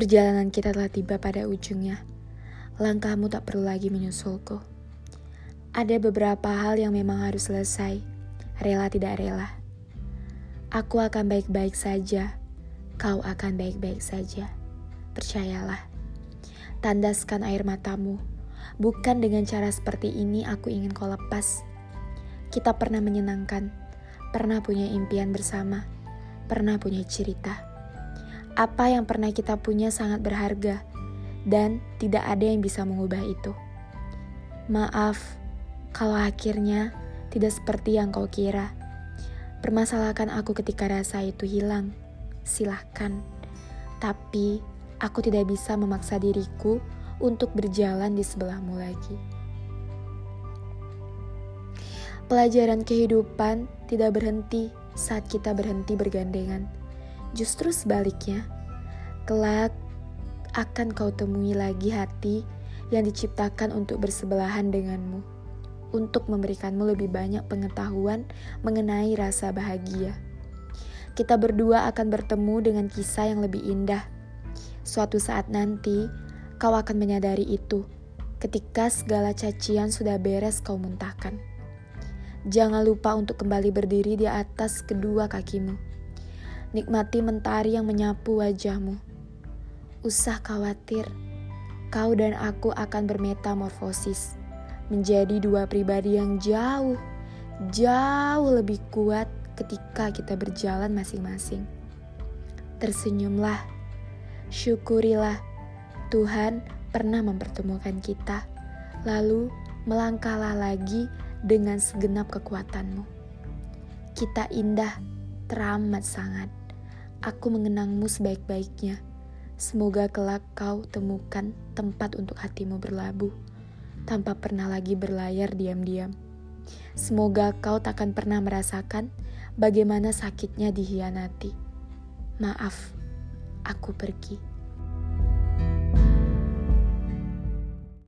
Perjalanan kita telah tiba pada ujungnya. Langkahmu tak perlu lagi menyusulku. Ada beberapa hal yang memang harus selesai, rela tidak rela. Aku akan baik-baik saja, kau akan baik-baik saja. Percayalah. Tandaskan air matamu. Bukan dengan cara seperti ini aku ingin kau lepas. Kita pernah menyenangkan, pernah punya impian bersama, pernah punya cerita. Apa yang pernah kita punya sangat berharga, dan tidak ada yang bisa mengubah itu. Maaf, kalau akhirnya tidak seperti yang kau kira. Permasalahkan aku ketika rasa itu hilang. Silahkan. Tapi aku tidak bisa memaksa diriku untuk berjalan di sebelahmu lagi. Pelajaran kehidupan tidak berhenti saat kita berhenti bergandengan. Justru sebaliknya, kelak akan kau temui lagi hati yang diciptakan untuk bersebelahan denganmu untuk memberikanmu lebih banyak pengetahuan mengenai rasa bahagia. Kita berdua akan bertemu dengan kisah yang lebih indah. Suatu saat nanti, kau akan menyadari itu ketika segala cacian sudah beres kau muntahkan. Jangan lupa untuk kembali berdiri di atas kedua kakimu. Nikmati mentari yang menyapu wajahmu. Usah khawatir, kau dan aku akan bermetamorfosis menjadi dua pribadi yang jauh, jauh lebih kuat ketika kita berjalan masing-masing. Tersenyumlah, syukurilah Tuhan pernah mempertemukan kita, lalu melangkahlah lagi dengan segenap kekuatanmu. Kita indah, teramat sangat. Aku mengenangmu sebaik-baiknya. Semoga kelak kau temukan tempat untuk hatimu berlabuh tanpa pernah lagi berlayar diam-diam. Semoga kau takkan pernah merasakan bagaimana sakitnya dihianati. Maaf, aku pergi.